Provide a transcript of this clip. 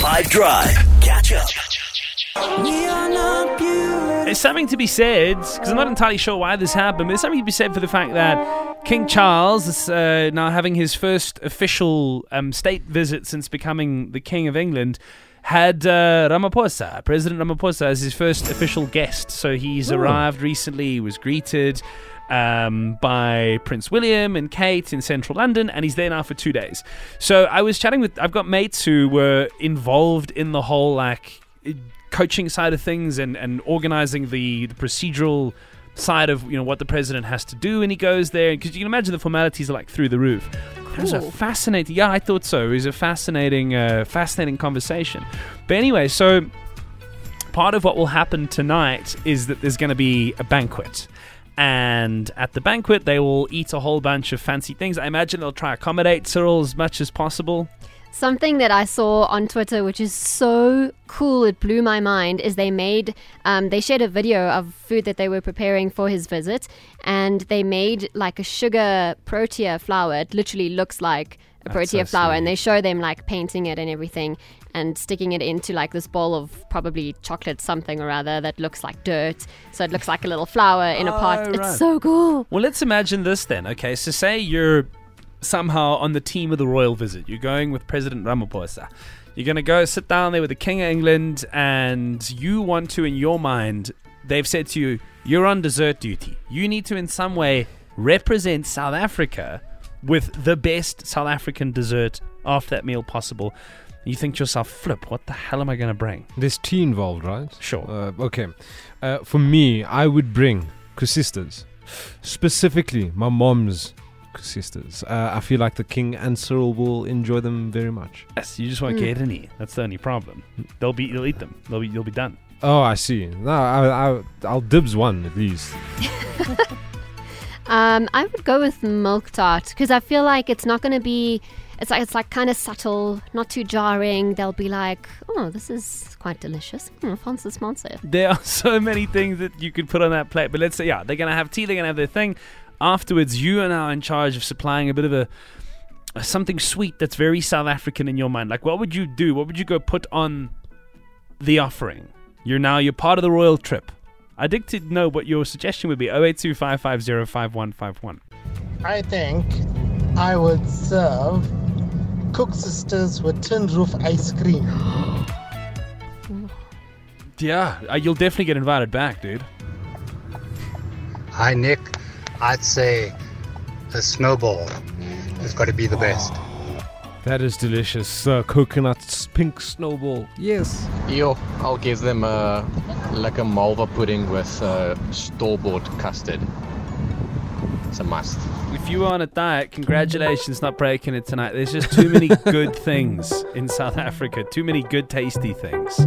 5 Drive. Catch up. There's something to be said, because I'm not entirely sure why this happened, but there's something to be said for the fact that King Charles is uh, now having his first official um, state visit since becoming the King of England. Had uh, Ramaphosa, President Ramaphosa, as his first official guest. So he's arrived recently, he was greeted um, by Prince William and Kate in central London, and he's there now for two days. So I was chatting with, I've got mates who were involved in the whole like coaching side of things and, and organizing the, the procedural side of you know what the president has to do when he goes there because you can imagine the formalities are like through the roof. It was a fascinating yeah i thought so. It was a fascinating uh, fascinating conversation. But anyway so part of what will happen tonight is that there's going to be a banquet and at the banquet they will eat a whole bunch of fancy things. I imagine they'll try to accommodate cyril as much as possible Something that I saw on Twitter, which is so cool, it blew my mind, is they made, um, they shared a video of food that they were preparing for his visit, and they made like a sugar protea flower. It literally looks like a That's protea so flower, and they show them like painting it and everything, and sticking it into like this bowl of probably chocolate something or other that looks like dirt. So it looks like a little flower in a pot. Oh, It's so cool. Well, let's imagine this then. Okay, so say you're somehow on the team of the royal visit. You're going with President Ramaphosa. You're going to go sit down there with the King of England, and you want to, in your mind, they've said to you, you're on dessert duty. You need to, in some way, represent South Africa with the best South African dessert after that meal possible. You think to yourself, flip, what the hell am I going to bring? There's tea involved, right? Sure. Uh, okay. Uh, for me, I would bring koeksisters. Specifically, my mom's koeksisters. Uh, I feel like the king and Cyril will enjoy them very much. Yes, you just won't Mm. get any. That's the only problem. They'll be, you'll eat them. They'll be, you'll be done. Oh, I see. No, I, I, I'll dibs one at least. Um, I would go with milk tart because I feel like it's not going to be. It's like it's like kind of subtle, not too jarring. They'll be like, "Oh, this is quite delicious." Hmm, fancy sponsor. There are so many things that you could put on that plate. But let's say, yeah, they're going to have tea, they're going to have their thing. Afterwards, you are now in charge of supplying a bit of a, a something sweet that's very South African in your mind. Like, what would you do? What would you go put on the offering? You're now you're part of the royal trip. I'd like to know what your suggestion would be. 082 5151. I think I would serve koeksisters with tin roof ice cream. Yeah, uh, you'll definitely get invited back, dude. Hi, Nick. I'd say a snowball has got to be the best. That is delicious. Uh, coconut pink snowball. Yes. Yo, I'll give them a like a malva pudding with uh, store-bought custard. It's a must. If you are on a diet, congratulations not breaking it tonight. There's just too many good things in South Africa. Too many good, tasty things.